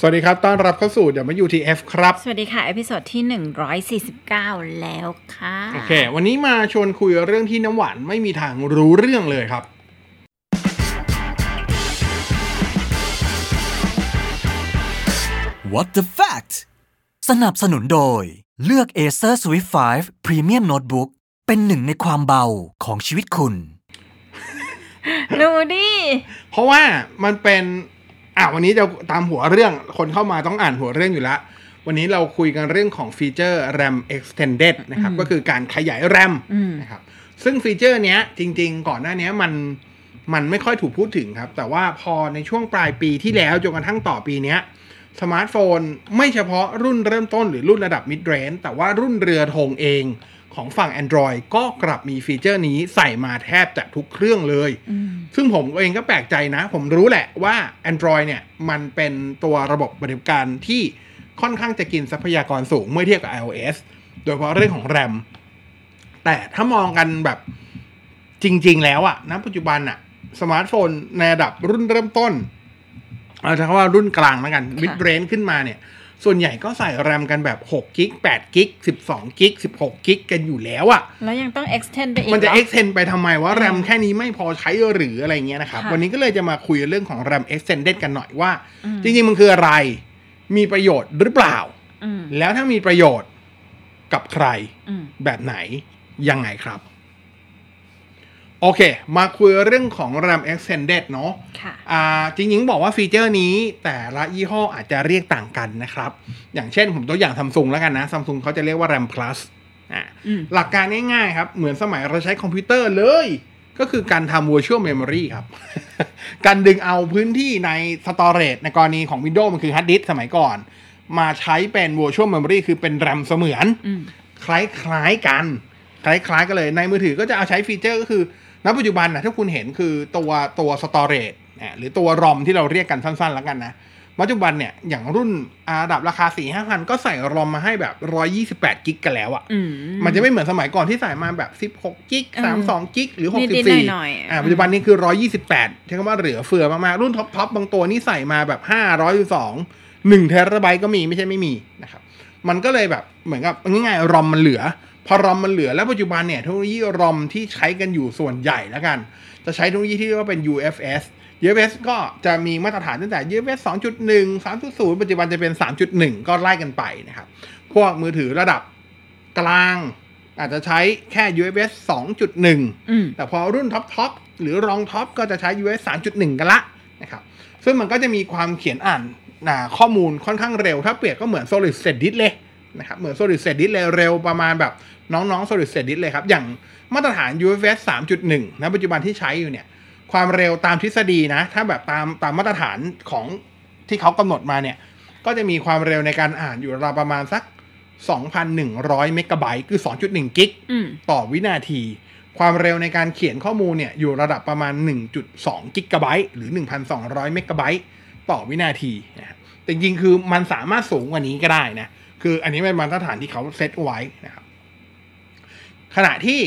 สวัสดีครับ ต้อนรับเข้าสู่ WTF ครับ สวัสดีค่ะ episode ที่ 149 แล้วค่ะ โอเค วันนี้มาชวนคุยเรื่องที่น้ำหวานไม่มีทางรู้เรื่องเลยครับ What the fact สนับสนุนโดย เลือก Acer Swift 5 Premium Notebook เป็นหนึ่งในความเบาของชีวิตคุณ ดูดิ เพราะว่ามันเป็น อะวันนี้จะตามหัวเรื่องคนเข้ามาต้องอ่านหัวเรื่องอยู่แล้ววันนี้เราคุยกันเรื่องของฟีเจอร์ RAM extended นะครับ ก็คือการขยาย RAM อืมนะครับ ซึ่งฟีเจอร์เนี้ยจริง ๆ ก่อนหน้าเนี้ยมันมันไม่ค่อยถูกพูดถึงครับ แต่ว่าพอในช่วงปลายปีที่แล้วจนกระทั่งต่อปีเนี้ยสมาร์ทโฟนไม่เฉพาะรุ่นเริ่มต้นหรือรุ่นระดับ mid range แต่ว่ารุ่นเรือธงเอง ของฝั่ง Android ก็กลับมีฟีเจอร์นี้ใส่มาแทบจะทุกเครื่องเลยอืมซึ่งผมเองก็แปลกใจนะ ผมรู้แหละว่า Android เนี่ย มันเป็นตัวระบบปฏิบัติการที่ค่อนข้างจะกินทรัพยากรสูงเมื่อเทียบกับ iOS โดยเฉพาะเรื่องของ RAM แต่ถ้ามองกันแบบจริง ๆ แล้วอะณปัจจุบันอะสมาร์ทโฟนในระดับรุ่นเริ่มต้นเอาใช้คำว่ารุ่นกลางแล้วกัน mid range ขึ้นมาเนี่ย ส่วนใหญ่ก็ใส่แรมกันแบบ6กิก8กิก12กิก16กิกกันอยู่แล้วอะแล้วยังต้อง extend ไปอีก มันจะเหรอ extend ไปทำไมว่าอืม RAM แค่นี้ไม่พอใช้หรืออะไรเงี้ยนะครับค่ะวันนี้ก็เลยจะมาคุยเรื่องของ RAM extended กันหน่อยว่าอืมจริงๆ มันคืออะไร มีประโยชน์หรือเปล่าอืมแล้วถ้ามีประโยชน์กับใครอืมแบบไหนยังไงครับ โอเค มาคุยเรื่องของ RAM extended เนาะค่ะอ่าจริงๆ บอกว่าฟีเจอร์นี้แต่ละยี่ห้ออาจจะเรียกต่างกันนะครับ อย่างเช่นผมตัวอย่างซัมซุงแล้วกันนะซัมซุงเขาจะเรียกว่า RAM Plus อ่าอืมหลักการง่ายๆ ครับ เหมือนสมัยเราใช้คอมพิวเตอร์เลย ก็คือการทำ virtual memory ครับ การดึงเอาพื้นที่ใน storage ในกรณีของ Windows มันคือ hard disk สมัยก่อน มาใช้เป็น virtual memory คือเป็น RAM เสมือนอืมคล้ายๆกัน คล้ายๆกันเลยในมือถือก็จะเอาใช้ฟีเจอร์ก็คือ ณปัจจุบันนะถ้าคุณเห็นคือตัวตัว storage นะหรือตัว ROM ที่เราเรียกกันสั้นๆ แล้วกันนะ ปัจจุบันเนี่ย อย่างรุ่นอาระดับราคา4 5 0 0ก็ใส่ ROM มาให้แบบ 128 กิกกันแล้วอะอืมมันจะไม่เหมือนสมัยก่อนที่ใส่มาแบบ 16 กิกอืม32 กิก หรือนิดๆ64หน่อยๆอ่าอืมปัจจุบันนี้คือ 128ใช้คำว่าเหลือเฟือมากๆ รุ่นท็อปๆบางตัวนี่ใส่มาแบบ 512 1เทราไบต์ก็มีไม่ใช่ไม่มีนะครับ มันก็เลยแบบเหมือนกับง่ายๆรอมมันเหลือ พอ ROM มันเหลือแล้วปัจจุบันเนี่ยเทคโนโลยี ROM ที่ใช้กันอยู่ส่วนใหญ่แล้วกัน จะใช้เทคโนโลยีที่เรียกว่าเป็น UFS UFS ก็จะมีมาตรฐานตั้งแต่ UFS 2.1 3.0 ปัจจุบันจะเป็น 3.1 ก็ไล่กันไปนะครับ พวกมือถือระดับกลาง อาจจะใช้แค่ UFS 2.1อืมแต่พอรุ่นท็อปท็อปหรือรองท็อปก็จะใช้ UFS 3.1 กันละนะครับ ซึ่งมันก็จะมีความเขียนอ่านอ่า ข้อมูลค่อนข้างเร็ว ถ้าเปรียบก็เหมือน Solid State Disk เลยนะครับเหมือน Solid State Disk เลยเร็วประมาณแบบน้องๆ Solid State Disk เลยครับ อย่างมาตรฐาน UFS 3.1นะปัจจุบันที่ใช้อยู่เนี่ย ความเร็วตามทฤษฎีนะ ถ้าแบบตามตามมาตรฐานของที่เขากำหนดมาเนี่ย ก็จะมีความเร็วในการอ่านอยู่ราวประมาณสัก 2,100 เมกะไบต์คือ 2.1 กิกอืมต่อวินาที ความเร็วในการเขียนข้อมูลเนี่ยอยู่ระดับประมาณ 1.2 กิกะไบต์หรือ 1,200 เมกะไบต์ ต่อวินาทีนะครับแต่จริงๆคือมันสามารถสูงกว่านี้ก็ได้นะคืออันนี้เป็นมาตรฐานที่เขาเซตไว้นะครับ ขณะที่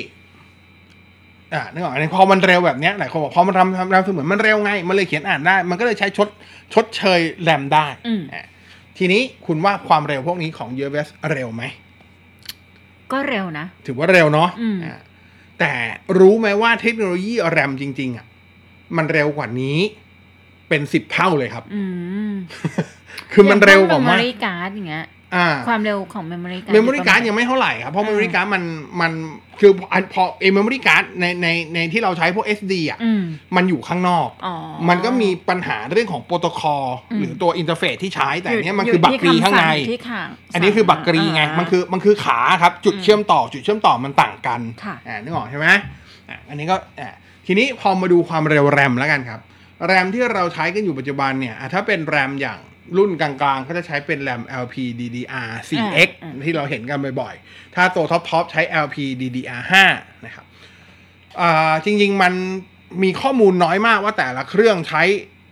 อ่านึกออกไหมพอมันเร็วแบบเนี้ยหลายคนบอกพอมันทำทำทำเสมือนมันเร็วไง มันเลยเขียนอ่านได้ มันก็เลยใช้ชดชดเชยแรมได้อืมอะทีนี้คุณว่าความเร็วพวกนี้ของ UFS เร็วไหม ก็เร็วนะ ถือว่าเร็วเนาะอืมอ่าแต่รู้ไหมว่าเทคโนโลยีแรมจริง ๆอะมันเร็วกว่านี้ เป็นสิบเท่าเลยครับ อืมคือมันเร็วกว่าเมมากมโมรี่การ์ดอย่างเงี้ยอ่าความเร็วของเมมโมรี่การ์ดเมมโมรี่การ์ดยังไม่เท่าไหร่ครับเพราะอืเมมมโมรี่การ์ดมันมันคืออันพอเอเมมโมรี่การ์ดในในในที่เราใช้พวก SD อะอืมมันอยู่ข้างนอกอ๋อมันก็มีปัญหาเรื่องของโปรโตคอลอืมหรือตัวอินเทอร์เฟซที่ใช้แต่อันเนี้ยมันยู่คือบัตรกรีที่ข้างในคำสั่ที่ข้างอันนี้คือบัตรกรีไงามันคือมันคือขาครับจุดอืมเชื่อมต่อจุดเชื่อมต่อมันต่างกันค่ะอ่านึกออกใช่ไหมอ่าอันนี้ก็อ่าทีนี้พอมาดูความเร็วแรมแล้วกันครับ แรมที่เราใช้กันอยู่ปัจจุบันเนี่ยอะถ้าเป็นแรมอย่างรุ่นกลางๆ ก็จะใช้เป็นแรม LPDDR 4X อ่าที่เราเห็นกันบ่อยๆ ถ้าตัวท็อปๆ ใช้ LPDDR 5นะครับอ่าจริงๆ มันมีข้อมูลน้อยมากว่าแต่ละเครื่องใช้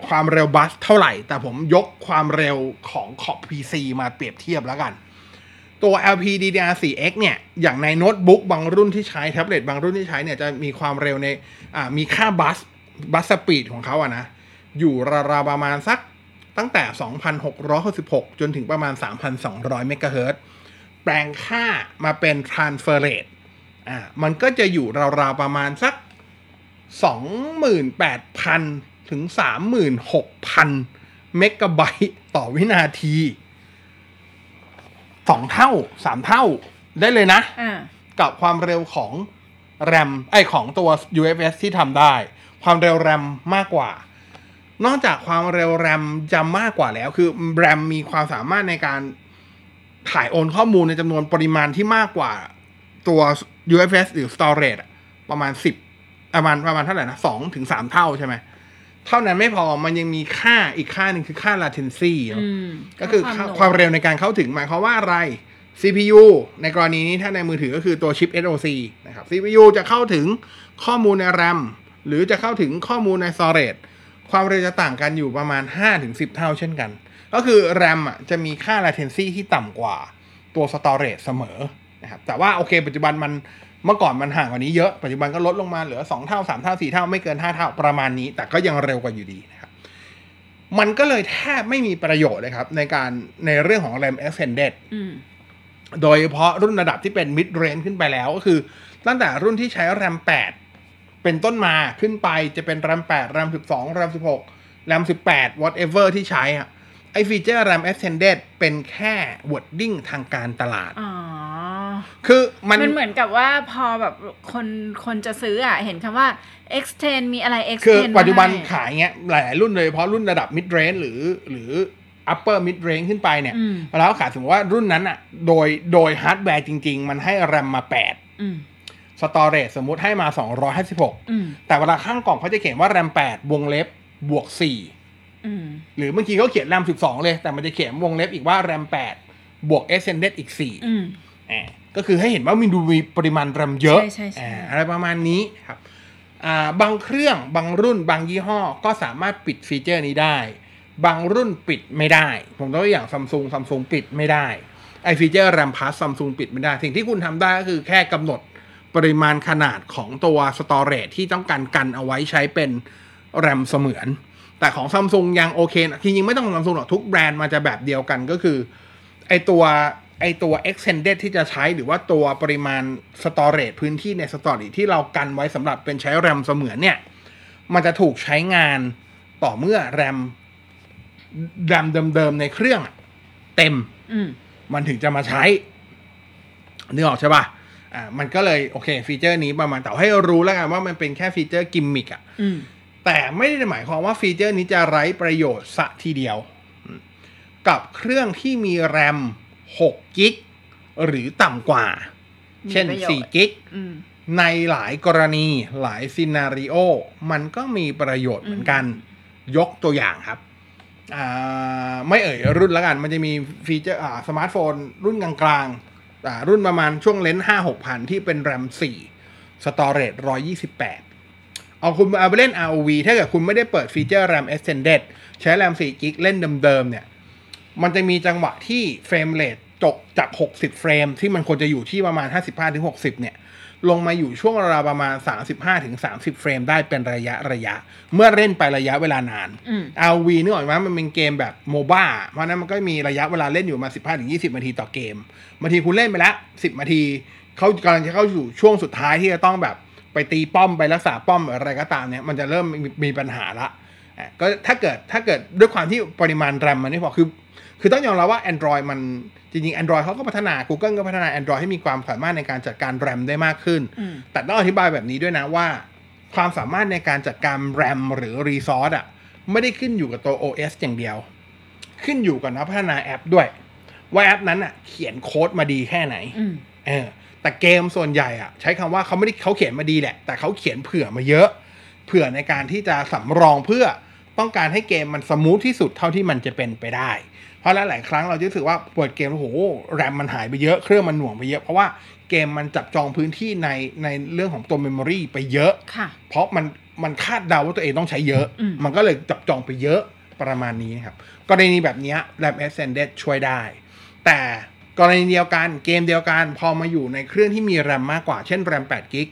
ความเร็วบัสเท่าไหร่ แต่ผมยกความเร็วของขอบ PC มาเปรียบเทียบแล้วกัน ตัว LPDDR4X เนี่ย อย่างในโน้ตบุ๊กบางรุ่นที่ใช้แท็บเล็ตบางรุ่นที่ใช้เนี่ยจะมีความเร็วในอ่ามีค่า bus bus speed ของเขาอะนะ อยู่ราวๆประมาณสักตั้งแต่ 2,666 จนถึงประมาณ 3,200 เมกะเฮิรตซ์แปลงค่ามาเป็น transfer rate อ่ามันก็จะอยู่ราวๆประมาณสัก 28,000 ถึง 36,000 เมกะไบต์ต่อวินาทีสองเท่าสามเท่าได้เลยนะอ่ากับความเร็วของแรมไอของตัว UFS ที่ทำได้ ความเร็วแรมมากกว่า นอกจากความเร็วแรมจะมากกว่าแล้ว คือแรมมีความสามารถในการถ่ายโอนข้อมูลในจำนวนปริมาณที่มากกว่าตัว UFS หรือ storage อะประมาณสิบประมาณประมาณเท่าไหร่นะสองถึงสามเท่าใช่ไหมเท่านั้นไม่พอมันยังมีค่าอีกค่าหนึ่งคือค่า latency เนอะอืมก็คือหน่งความเร็วในการเข้าถึงหมายความว่าอะไร CPU ในกรณีนี้ถ้าในมือถือก็คือตัวชิป SoC นะครับ CPU จะเข้าถึงข้อมูลใน RAM หรือจะเข้าถึงข้อมูลใน storage ความเร็วจะต่างกันอยู่ประมาณ 5-10 เท่าเช่นกัน ก็คือ RAM อะจะมีค่า latency ที่ต่ำกว่าตัว storage เสมอนะครับแต่ว่าโอเค ปัจจุบันมันเมื่อก่อนมันห่างกว่านี้เยอะปัจจุบันก็ลดลงมาเหลือ 2 เท่า 3 เท่า 4 เท่าไม่เกิน 5 เท่าประมาณนี้ แต่ก็ยังเร็วกว่าอยู่ดีนะครับมันก็เลยแทบไม่มีประโยชน์เลยครับ ในการในเรื่องของ RAM extended อืมโดยเฉพาะรุ่นระดับที่เป็น mid range ขึ้นไปแล้วก็คือ ตั้งแต่รุ่นที่ใช้ RAM 8 เป็นต้นมาขึ้นไปจะเป็น RAM 8 RAM 12 RAM 16 RAM 18 whatever ที่ใช้อะไอฟีเจอร์ RAM extended เป็นแค่ wording ทางการตลาดอ๋อคือมันมันเหมือนกับว่าพอแบบคนคนจะซื้ออะ เห็นคำว่า extend มีอะไร extend คือปัจจุบันมาให้ขายเงี้ยหลายๆรุ่นเลยเพราะรุ่นระดับ mid range หรือหรือ upper mid range ขึ้นไปเนี่ยอืมแล้วขายสมมติว่ารุ่นนั้นอะ โดยโดยฮาร์ดแวร์จริง ๆ มันให้ RAM มา8อืม storage สมมุติให้มา 256อืมแต่เวลาข้างกล่องเขาจะเขียนว่า RAM 8วงเล็บบวก4อืมหรือบางทีเขาเขียน RAM 12 เลย แต่มันจะเขียนวงเล็บอีกว่า RAM 8บวก extended อีก4อืมอ่าก็คือให้เห็นว่ามีดูมีปริมาณ RAM เยอะใช่ใช่ใช่อ่าอะไรประมาณนี้ครับอ่าบางเครื่องบางรุ่นบางยี่ห้อก็สามารถปิดฟีเจอร์นี้ได้ บางรุ่นปิดไม่ได้ ผมตัวอย่างซัมซุงซัมซุงปิดไม่ได้ไอฟีเจอร์ RAM Plus ซัมซุงปิดไม่ได้ สิ่งที่คุณทำได้ก็คือแค่กำหนด ปริมาณขนาดของตัว storage ที่ต้องการกันเอาไว้ใช้เป็น RAM เสมือน แต่ของซัมซุงยังโอเคนะจริงๆไม่ต้องซัมซุงหรอกทุกแบรนด์มันจะแบบเดียวกันก็คือ ไอตัวไอตัว extended ที่จะใช้หรือว่าตัวปริมาณ storage พื้นที่ใน storage ที่เรากันไว้สำหรับเป็นใช้ RAM เสมือนเนี่ย มันจะถูกใช้งานต่อเมื่อ RAM RAM เดิมๆในเครื่องอะเต็มอืมมันถึงจะมาใช้นึกออกใช่ป่ะ อ่ามันก็เลยโอเคฟีเจอร์นี้ประมาณแต่ให้รู้แล้วกันว่ามันเป็นแค่ฟีเจอร์กิมมิกอะอืมแต่ไม่ได้หมายความว่าฟีเจอร์นี้จะไร้ประโยชน์สะทีเดียวอืมกับเครื่องที่มีแรม6กิกหรือต่ำกว่ามีเช่นประโยชน์4กิกอืมในหลายกรณีหลาย scenario มันก็มีประโยชน์เหมือนกัน ยกตัวอย่างครับอ่าไม่เอ่ยรุ่นแล้วกัน มันจะมีฟีเจอร์อ่าสมาร์ทโฟนรุ่นกลางๆอ่า รุ่นประมาณช่วง range ห้าหกพันที่เป็นแรมสี่ storage ร้อยยี่สิบแปดเอาคุณเอาไปเล่น ROV ถ้าเกิดคุณไม่ได้เปิดฟีเจอร์ RAM extended ใช้แรม4กิกเล่นเดิมๆเนี่ย มันจะมีจังหวะที่ frame rate ตกจาก 60 เฟรม ที่มันควรจะอยู่ที่ประมาณ 55-60 เนี่ย ลงมาอยู่ช่วงราวๆประมาณ 35-30 เฟรมได้เป็นระยะระยะ เมื่อเล่นไประยะเวลานานอืม RV นึกออกไหมมันเป็นเกมแบบ MOBA เพราะฉะนั้นมันก็มีระยะเวลาเล่นอยู่มา 15-20 นาทีต่อเกมบางทีคุณเล่นไปแล้ว10 นาทีเขากำลังจะเข้าสู่ช่วงสุดท้ายที่จะต้องแบบไปตีป้อมไปรักษาป้อมหรืออะไรก็ตามเนี่ยมันจะเริ่มมีมีปัญหาละอะก็ถ้าเกิดถ้าเกิดด้วยความที่ปริมาณแรมมันไม่พอคือ คือต้องยอมรับว่า Android มันจริงๆ Android เขาก็พัฒนา Google ก็พัฒนา Android ให้มีความสามารถในการจัดการแรมได้มากขึ้นอืมแต่ต้องอธิบายแบบนี้ด้วยนะว่า ความสามารถในการจัดการแรมหรือ Resource อะไม่ได้ขึ้นอยู่กับตัว OS อย่างเดียว ขึ้นอยู่กับนักพัฒนาแอปด้วย ว่าแอปนั้นอะ เขียนโค้ดมาดีแค่ไหนอืมเออแต่เกมส่วนใหญ่อะใช้คำว่าเขาไม่ได้เขาเขียนมาดีแหละ แต่เขาเขียนเผื่อมาเยอะ เผื่อในการที่จะสำรองเพื่อต้องการให้เกมมัน smooth ที่สุดเท่าที่มันจะเป็นไปได้ เพราะหลายๆครั้งเราจะรู้สึกว่าเปิดเกมโอ้โหแรมมันหายไปเยอะเครื่องมันหน่วงไปเยอะ เพราะว่าเกมมันจับจองพื้นที่ในในเรื่องของตัว memory ไปเยอะค่ะเพราะมันมันคาดเดาว่าตัวเองต้องใช้เยอะอืมมันก็เลยจับจองไปเยอะประมาณนี้นะครับกรณีแบบเนี้ย RAM extended ช่วยได้ แต่กรณีเดียวกันเกมเดียวกันพอมาอยู่ในเครื่องที่มี RAM มากกว่าเช่น RAM 8กิก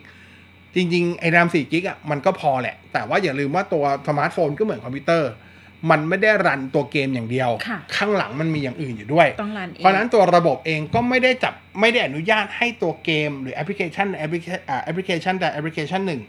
จริงๆ ไอ้ RAM 4กิกอะมันก็พอแหละ แต่ว่าอย่าลืมว่าตัวสมาร์ทโฟนก็เหมือนคอมพิวเตอร์ มันไม่ได้ run ตัวเกมอย่างเดียวค่ะข้างหลังมันมีอย่างอื่นอยู่ด้วยต้อง run เองเพราะฉะนั้นตัวระบบเองก็ไม่ได้จับไม่ได้อนุญาตให้ตัวเกม หรือแอปพลิเคชันแอปพลิเคอ่าแอปพลิเคชันแต่แอปพลิเคชันหนึ่ง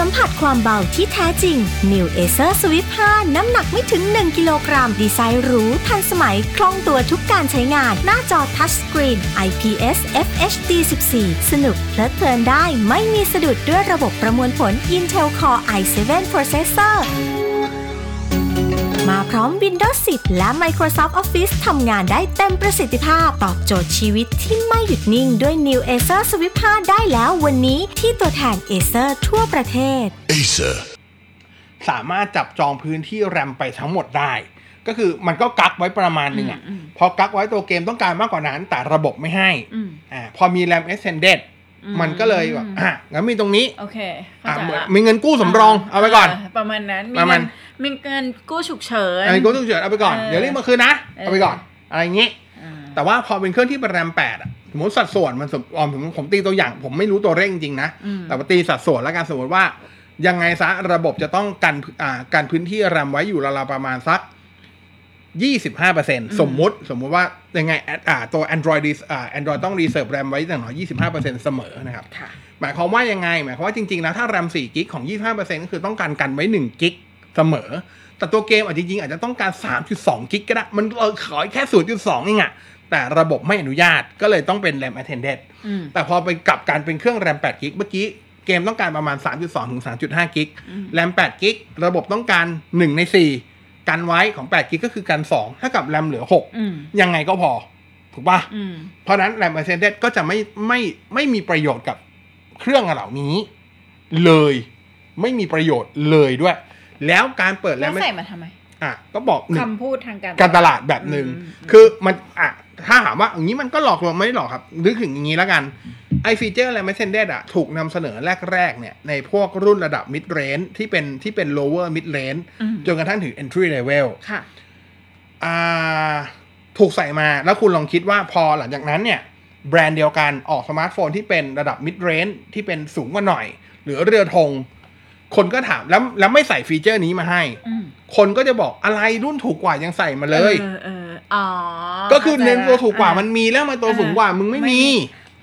สัมผัสความเบาที่แท้จริง New Acer Swift 5 น้ำหนักไม่ถึง 1 กิโลกรัม ดีไซน์หรูทันสมัย คล่องตัวทุกการใช้งาน หน้าจอ touchscreen IPS FHD 14 สนุกเพลิดเพลินได้ไม่มีสะดุดด้วยระบบประมวลผล Intel Core i7 Processor มาพร้อม Windows 10 และ Microsoft Office ทำงานได้เต็มประสิทธิภาพ ตอบโจทย์ชีวิตที่ไม่หยุดนิ่งด้วย New Acer Swift 5 ได้แล้ววันนี้ที่ตัวแทน Acer ทั่วประเทศ Acer. สามารถจับจองพื้นที่แรมไปทั้งหมดได้ ก็คือมันก็กักไว้ประมาณหนึ่งอะอืมอืมพอกักไว้ตัวเกมต้องการมากกว่านั้น แต่ระบบไม่ให้อืมอ่าพอมีแรม extended อืมมันก็เลยแบบอะงั้นมีตรงนี้ โอเคเข้าอะใจเหมือนละมีเงินกู้สำรองเอาไปก่อน ประมาณนั้น มีประมาเงิณน มีเงินกู้ฉุกเฉินอันนี้กู้ต้องเฉยเอาไปก่อนเออเดี๋ยวรีบมาคืนนะเออเอาไปก่อนอะไรอย่างงี้อ่าแต่ว่าพอเป็นเครื่องที่เป็นแรมแปดอะสมมติสัดส่วนมันสมอ๋อผมผมตีตัวอย่าง ผมไม่รู้ตัวเลขจริงๆนะอืมแต่ว่าตีสัดส่วนแล้วกันสมมติว่า ยังไงซะระบบจะต้องกันอ่ากันพื้นที่แรมไว้อยู่ราวๆประมาณสักยี่สิบห้าเปอร์เซ็นสมมุติ สมมุติว่ายังไงแอดอ่าตัว Android ดีอ่า Android ต้อง reserve RAM ไว้อย่างน้อยยี่สิบห้าเปอร์เซ็นเสมอนะครับค่ะหมายความว่ายังไง หมายความว่าจริงๆแล้วถ้าแรม4กิกของ25%ก็คือต้องการกันไว้1กิก เสมอ แต่ตัวเกมอาจจริงๆอาจจะต้องการ 3.2 กิกก็ได้ มันเออขอแค่ 0.2เองอะแต่ระบบไม่อนุญาตก็เลยต้องเป็นแรม attended อืมแต่พอไปกลับการเป็นเครื่องแรม8กิกเมื่อกี้เกมต้องการประมาณ 3.2 ถึง 3.5 กิกแรม8กิก ระบบต้องการ 1 ใน 4 กันไว้ของ 8 กิกก็คือกัน 2 ถ้ากับแรมเหลืออืม6ยังไงก็พอ ถูกปะอืมเพราะฉะนั้นแรม attended ก็จะไม่ไม่ไม่มีประโยชน์กับเครื่องเหล่านี้ เลย ไม่มีประโยชน์เลยด้วย แล้วการเปิดแรแล้วมใส่มาทำไมอะก็บอกหนึ่งคำพูดทางการการตลาดแบบหนึ่งอืมคือมันอะถ้าถามว่าอย่างนี้มันก็หลอกลวงไม่ได้หลอกครับนึกถึงอย่างนี้แล้วกันไอฟีเจอร์แรม attended อะถูกนำเสนอแรก ๆ เนี่ย ในพวกรุ่นระดับ mid range ที่เป็นที่เป็น lower mid range อืมจนกระทั่งถึง entry level ค่ะอ่าถูกใส่มาแล้วคุณลองคิดว่าพอหลังจากนั้นเนี่ย แบรนด์เดียวกันออกสมาร์ทโฟนที่เป็นระดับ mid range ที่เป็นสูงกว่าหน่อย หรือเรือธง คนก็ถามแล้วแล้วไม่ใส่ฟีเจอร์นี้มาให้อืมคนก็จะบอกอะไรรุ่นถูกกว่ายังใส่มาเลยเออเอออ๋อก็คือเน้นตัวถูกกว่าเข้ใจละมันมีแล้วมาตัวสูงกว่ามึงไม่มี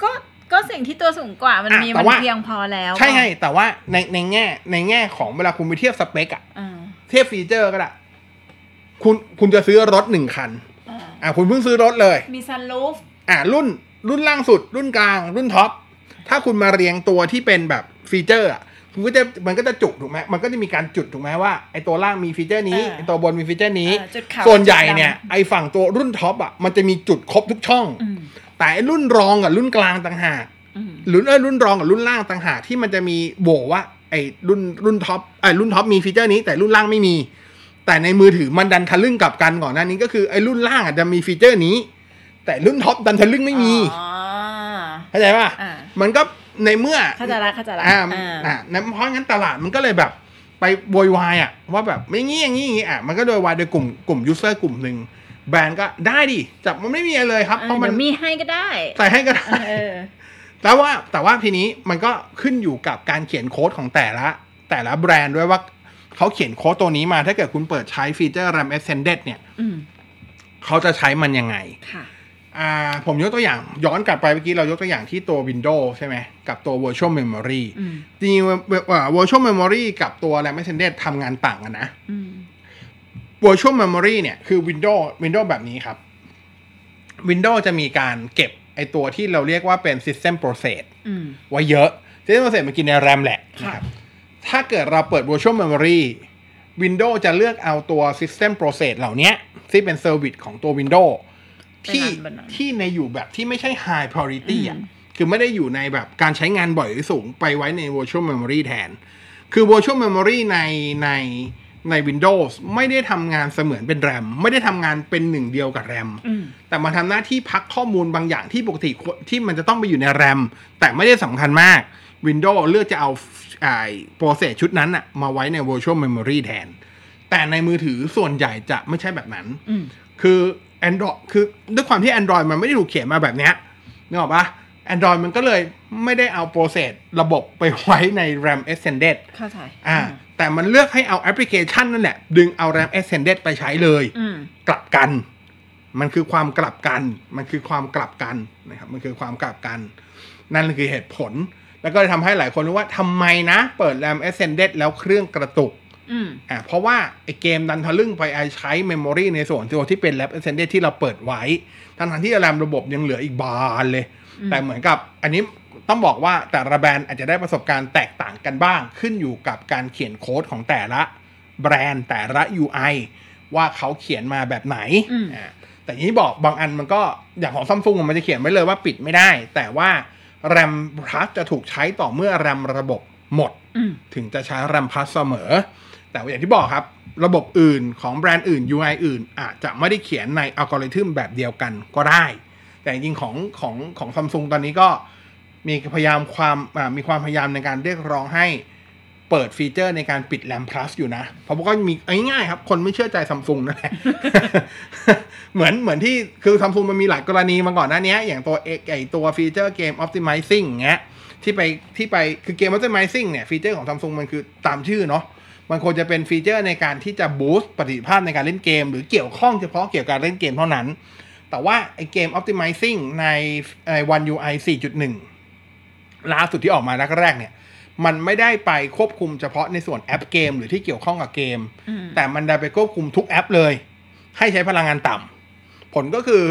ก็ก็สิ่งที่ตัวสูงกว่ามันอะมีแต่มันว่าเพียงพอแล้ว ใช่ไงแต่ว่าในในแง่ในแง่ของเวลาคุณไปเทียบสเปคอะอ่าเทียบฟีเจอร์ก็ได้คุณคุณจะซื้อรถหนึ่งคัน อ่าอะคุณเพิ่งซื้อรถเลย มีซันรูฟอะรุ่นรุ่นล่างสุด รุ่นกลาง รุ่นท็อปถ้าคุณมาเรียงตัวที่เป็นแบบฟีเจอร์อะ คุณก็จะมันก็จะจุดถูกไหมมันก็จะมีการจุดถูกไหมว่าไอตัวล่างมีฟีเจอร์นี้ไอตัวบนมีฟีเจอร์นี้อ่าจุดขาวส่วนใหญ่จุดดำเนี่ยไอฝั่งตัวรุ่นท็อปอะมันจะมีจุดครบทุกช่องอืมแต่ไอรุ่นรองกับรุ่นกลางต่างหากอืมหรือเออรุ่นรองกับรุ่นล่างต่างหากที่มันจะมีโบว่าไอรุ่นรุ่นท็อปไอรุ่นท็อปมีฟีเจอร์นี้แต่รุ่นล่างไม่มี แต่ในมือถือมันดันทะลึ่งกลับกันก่อนหน้านี้ก็คือไอรุ่นล่างอาจจะมีฟีเจอร์นี้ แต่รุ่นท็อปดันทะลึ่งไม่มีอ๋อเข้าใจป่ะอ่ามันก็ ในเมื่อเข้าใจละเข้าใจละอ่าอ่าอ่านะเพราะงั้นตลาดมันก็เลยแบบไปโวยวายอะว่าแบบไม่งี้อย่างงี้อย่างงี้อะมันก็โวยวายโดยกลุ่มกลุ่ม user กลุ่มหนึ่งแบรนด์ก็ได้ดิจับมันไม่มีอะไรเลยครับเออเพราะมันเดี๋ยวมีให้ก็ได้ใส่ให้ก็ได้เออแต่ว่าแต่ว่าทีนี้มันก็ขึ้นอยู่กับการเขียนโค้ดของแต่ละ แต่ละแบรนด์ด้วยว่าเขาเขียนโค้ดตัวนี้มาถ้าเกิดคุณเปิดใช้ฟีเจอร์ RAM Extended เนี่ยอืมเขาเขาจะใช้มันยังไงค่ะ อ่าผมยกตัวอย่างย้อนกลับไปเมื่อกี้เรายกตัวอย่างที่ตัว Windows ใช่ไหมกับตัว Virtual Memory อืมจริงๆว่า Virtual Memory กับตัว RAM Extended ทำงานต่างกันนะอืม Virtual Memory เนี่ยคือ Windows Windows แบบนี้ครับ Windows จะมีการเก็บไอตัวที่เราเรียกว่าเป็น System Process อืมไว้เยอะ System Process มันกินใน RAM แหละค่ะนะครับถ้าเกิดเราเปิด Virtual Memory Windows จะเลือกเอาตัว System Process เหล่านี้ที่เป็น Service ของตัว Windows ที่ไปรันบนนั้นที่ในอยู่แบบที่ไม่ใช่ High Priority อะอืมคือไม่ได้อยู่ในแบบการใช้งานบ่อยหรือสูงไปไว้ใน Virtual Memory แทน คือ Virtual Memory ในในใน Windows ไม่ได้ทำงานเสมือนเป็น RAM ไม่ได้ทำงานเป็นหนึ่งเดียวกับ RAM อืมแต่มาทำหน้าที่พักข้อมูลบางอย่างที่ปกติควรที่มันจะต้องไปอยู่ใน RAM แต่ไม่ได้สำคัญมาก Windows เลือกจะเอาไอ้โปรเซสชุดนั้นอะมาไว้ใน Virtual Memory แทน แต่ในมือถือส่วนใหญ่จะไม่ใช่แบบนั้นอืมคือ Android คือด้วยความที่ Android มันไม่ได้ถูกเขียนมาแบบเนี้ยนึกออกปะ Android มันก็เลยไม่ได้เอาโปรเซสระบบไปไว้ใน RAM extended เข้าใจอ่า แต่มันเลือกให้เอาแอปพลิเคชันนั่นแหละ ดึงเอา RAM extended ไปใช้เลยอืมกลับกัน มันคือความกลับกัน มันคือความกลับกันนะครับ มันคือความกลับกัน นั่นคือเหตุผล แล้วก็เลยทำให้หลายคนรู้ว่าทำไมนะ เปิด RAM extended แล้วเครื่องกระตุก อืมอ่าเพราะว่าไอเกมดันทะลึ่งไปไอใช้เมมโมรีในส่วนตัวที่เป็น RAM extended ที่เราเปิดไว้ ทั้งๆที่ RAM ระบบยังเหลืออีกบานเลยอืมแต่เหมือนกับอันนี้ต้องบอกว่าแต่ละแบรนด์อาจจะได้ประสบการณ์แตกต่างกันบ้าง ขึ้นอยู่กับการเขียนโค้ดของแต่ละแบรนด์แต่ละ UI ว่าเขาเขียนมาแบบไหนอืมอ่าแต่อย่างที่บอกบางอันมันก็อย่างของซัมซุงมันจะเขียนไว้เลยว่าปิดไม่ได้ แต่ว่า RAM Plus จะถูกใช้ต่อเมื่อ RAM ระบบหมดอืมถึงจะใช้ RAM Plus เสมอ แต่อย่างที่บอกครับ ระบบอื่นของแบรนด์อื่น UI อื่น อาจจะไม่ได้เขียนในอัลกอริทึมแบบเดียวกันก็ได้ แต่จริงของของของซัมซุงตอนนี้ก็มีพยายามความมีความพยายามในการเรียกร้องให้เปิดฟีเจอร์ในการปิด RAM Plus อยู่นะ เพราะว่าก็มีง่ายๆครับ คนไม่เชื่อใจซัมซุงนั่นแหละเหมือนเหมือนที่คือซัมซุงมันมีหลายกรณีมาก่อนหน้านี้ อย่างตัวเอกไอตัวฟีเจอร์เกม Optimizing เงี้ยที่ไปที่ไปคือเกม Optimizing เนี่ยฟีเจอร์ของซัมซุงมันคือตามชื่อเนาะ มันควรจะเป็นฟีเจอร์ในการที่จะ boost ประสิทธิภาพในการเล่นเกม หรือเกี่ยวข้องเฉพาะเกี่ยวกับการเล่นเกมเท่านั้น แต่ว่าไอเกม Optimizing ในใน One UI 4.1 ล่าสุดที่ออกมาแรกๆเนี่ยมันไม่ได้ไปควบคุมเฉพาะในส่วนแอปเกม หรือที่เกี่ยวข้องกับเกมอืมแต่มันได้ไปควบคุมทุกแอปเลย ให้ใช้พลังงานต่ำผลก็คือ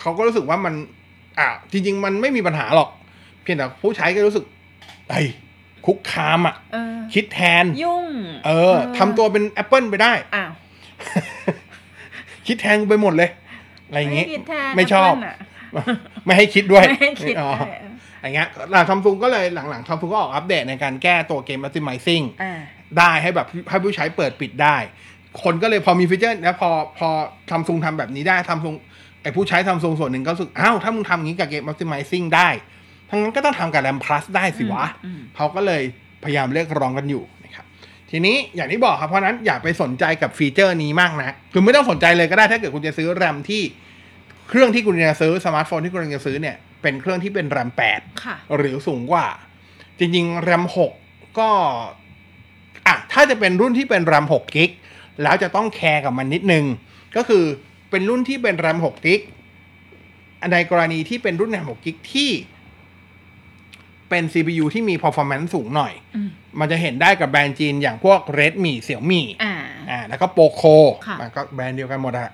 เขาก็รู้สึกว่ามันอ่าจริง ๆ มันไม่มีปัญหาหรอก เพียงแต่ผู้ใช้ก็รู้สึกเฮ้ย คุกคามอะเออคิดแทน ยุ่ง เออทำตัวเป็น Apple ไปได้อ้าวคิดแทนกูไปหมดเลย อะไรอย่างงี้ ไม่คิดแทนไม่ชอบ Apple น่ะไม่ให้คิดด้วยไม่ให้คิดอ๋อด้วยเอออย่างเงี้ยหลังซัมซุงก็เลยหลังๆซัมซุงก็ออกอัปเดตในการแก้ตัวเกม Optimizing อ่าได้ให้แบบให้ผู้ใช้เปิดปิดได้ คนก็เลยพอมีฟีเจอร์แล้วพอพอซัมซุงทำแบบนี้ได้ซัมซุงไอผู้ใช้ซัมซุงส่วนหนึ่งก็รู้สึกอ้าวถ้ามึงทำอย่างนี้กับ Game Optimizing ได้ ทั้งนั้นก็ต้องทำกับ RAM Plus ได้สิวะอืมเขาก็เลยพยายามเรียกร้องกันอยู่นะครับ ทีนี้อย่างที่บอกครับ เพราะฉะนั้นอย่าไปสนใจกับฟีเจอร์นี้มากนะ คือไม่ต้องสนใจเลยก็ได้ถ้าเกิดคุณจะซื้อแรมที่เครื่องที่คุณจะซื้อสมาร์ทโฟนที่คุณจะซื้อเนี่ยเป็นเครื่องที่เป็นแรมแปดค่ะหรือสูงกว่า จริงๆแรมหกก็อะถ้าจะเป็นรุ่นที่เป็นแรมหก gig แล้วจะต้องแคร์กับมันนิดนึง ก็คือเป็นรุ่นที่เป็นแรมหก gig ในกรณีที่เป็นรุ่นแรมหก gig ที่ เป็น CPU ที่มี performance สูงหน่อยอืมมันจะเห็นได้กับแบรนด์จีนอย่างพวก Redmi Xiaomi อ่าอ่าแล้วก็ Poco ค่ะมันก็แบรนด์เดียวกันหมดอะ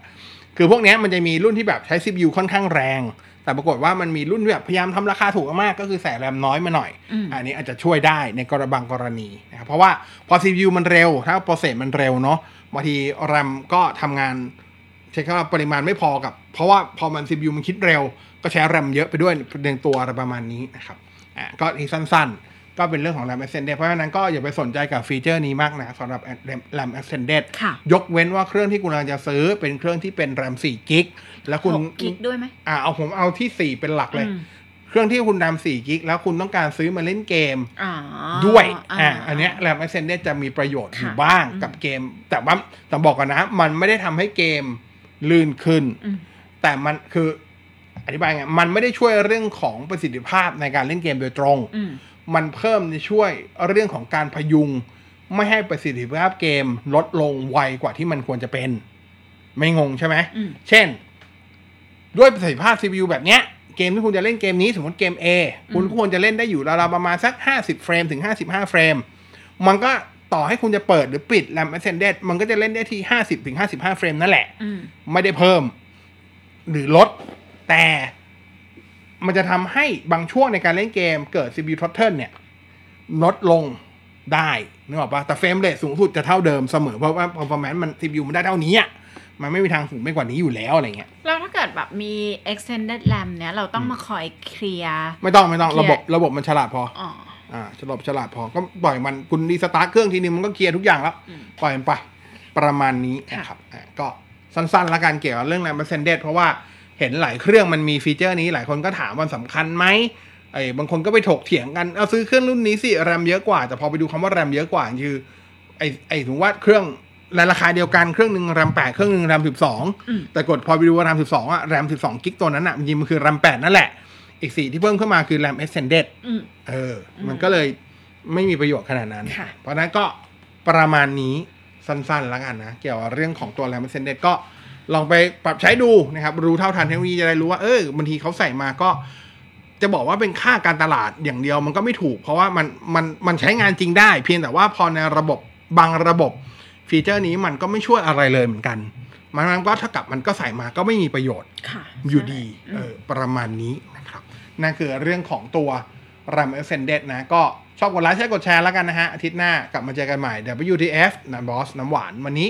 คือพวกเนี้ยมันจะมีรุ่นที่แบบใช้ CPU ค่อนข้างแรง แต่ปรากฏว่ามันมีรุ่นที่แบบพยายามทำราคาถูกมากๆก็คือใส่แรมน้อยมาหน่อยอืมอันนี้อาจจะช่วยได้ในกรณีบางกรณีนะครับเพราะว่าพอ CPU มันเร็ว ถ้าโปรเซสมันเร็วเนาะบางทีแรมก็ทำงานใช้คำว่าปริมาณไม่พอกับ เพราะว่าพอมัน CPU มันคิดเร็วก็ใช้แรมเยอะไปด้วยในตัวอะไรประมาณนี้นะครับอ่าก็อีกสั้นๆ ก็เป็นเรื่องของ RAM extended เพราะฉะนั้นก็อย่าไปสนใจกับฟีเจอร์นี้มากนะสำหรับ RAM extended ค่ะยกเว้นว่าเครื่องที่คุณกำลังจะซื้อเป็นเครื่องที่เป็นแรม4กิกแล้วคุณหกกิกด้วยไหมอ่าเอาผมเอาที่ 4 เป็นหลักเลยอืมเครื่องที่คุณแรม4กิกแล้วคุณต้องการซื้อมาเล่นเกมอ๋อด้วยอ่าอันเนี้ยแรม extended จะมีประโยชน์อยู่ค่ะบ้างอืมกับเกม แต่ว่าต้องบอกก่อนนะ มันไม่ได้ทำให้เกมลื่นขึ้นอืมแต่มันคือ อธิบายไงมันไม่ได้ช่วยเรื่องของประสิทธิภาพในการเล่นเกมโดยตรงอืมมันเพิ่มในช่วยเรื่องของการพยุง ไม่ให้ประสิทธิภาพเกมลดลงไวกว่าที่มันควรจะเป็น ไม่งงใช่ไหมอืมเช่น ด้วยประสิทธิภาพ CPU แบบเนี้ยเกมที่คุณจะเล่นเกมนี้สมมติเกม A คุณควรจะเล่นได้อยู่ราวๆประมาณสัก 50 เฟรมถึง 55 เฟรม มันก็ต่อให้คุณจะเปิดหรือปิด RAM Extended มันก็จะเล่นได้ที่ 50ถึง55 เฟรมนั่นแหละอืมไม่ได้เพิ่ม หรือลด แต่มันจะทำให้บางช่วงในการเล่นเกมเกิด CPU throttle เนี่ยลดลงได้นึกออกปะแต่เฟรมเรทสูงสุดจะเท่าเดิมเสมอเพราะว่า performance มัน CPU มันได้เท่านี้อะมันไม่มีทางสูงไปกว่านี้อยู่แล้วอะไรเงี้ยแล้วถ้าเกิดแบบมี extended RAM เนี้ยเราต้องมาคอยเคลียร์ไม่ต้องไม่ต้องเคลียร์ระบบระบบมันฉลาดพออ๋ออ่าฉลาดฉลาดพอก็ปล่อยมันคุณรีสตาร์ทเครื่องทีนึงมันก็เคลียร์ทุกอย่างแล้วอืมปล่อยมันไปประมาณนี้ค่ะนะครับอ่าก็สั้นๆแล้วกันเกี่ยวกับเรื่อง RAM Extended เพราะว่า เห็นหลายเครื่องมันมีฟีเจอร์นี้หลายคนก็ถามว่าสำคัญไหมไอ้บางคนก็ไปถกเถียงกันเอาซื้อเครื่องรุ่นนี้สิแรมเยอะกว่า แต่พอไปดูคำว่าแรมเยอะกว่าคือไอ้ไอ้ถึงว่าเครื่องในราคาเดียวกันเครื่องหนึ่งแรมแปดเครื่องหนึ่งแรมสิบสองอืมแต่กดพอไปดูว่าแรมสิบสองอะแรมสิบสองกิกตัวนั้นอะจริงๆมันคือแรมแปดนั่นแหละ อีกสีที่เพิ่มขึ้นมาคือ RAM extended อืมเออ มันก็เลยไม่มีประโยชน์ขนาดนั้นค่ะเพราะฉะนั้นก็ประมาณนี้สั้นๆแล้วกันนะ เกี่ยวกับเรื่องของตัว RAM extended ก็ ลองไปปรับใช้ดูนะครับ รู้เท่าทันเทคโนโลยีจะได้รู้ว่าเออบางทีเขาใส่มาก็จะบอกว่าเป็นค่าการตลาดอย่างเดียวมันก็ไม่ถูก เพราะว่ามันมันมันใช้งานจริงได้ เพียงแต่ว่าพอในระบบบางระบบฟีเจอร์นี้มันก็ไม่ช่วยอะไรเลยเหมือนกันมันก็เท่ากับมันก็ใส่มาก็ไม่มีประโยชน์ค่ะอยู่ดีใช่เออประมาณนี้นะครับนั่นคือเรื่องของตัว RAM Extended นะ ก็ชอบกดไลค์ใช้กดแชร์แล้วกันนะฮะ อาทิตย์หน้า กลับมาเจอกันใหม่ WTF นันบอสน้ำหวานวันนี้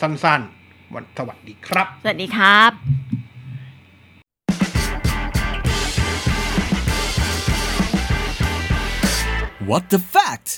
สั้นๆ วันสวัสดีครับ สวัสดีครับ What the fact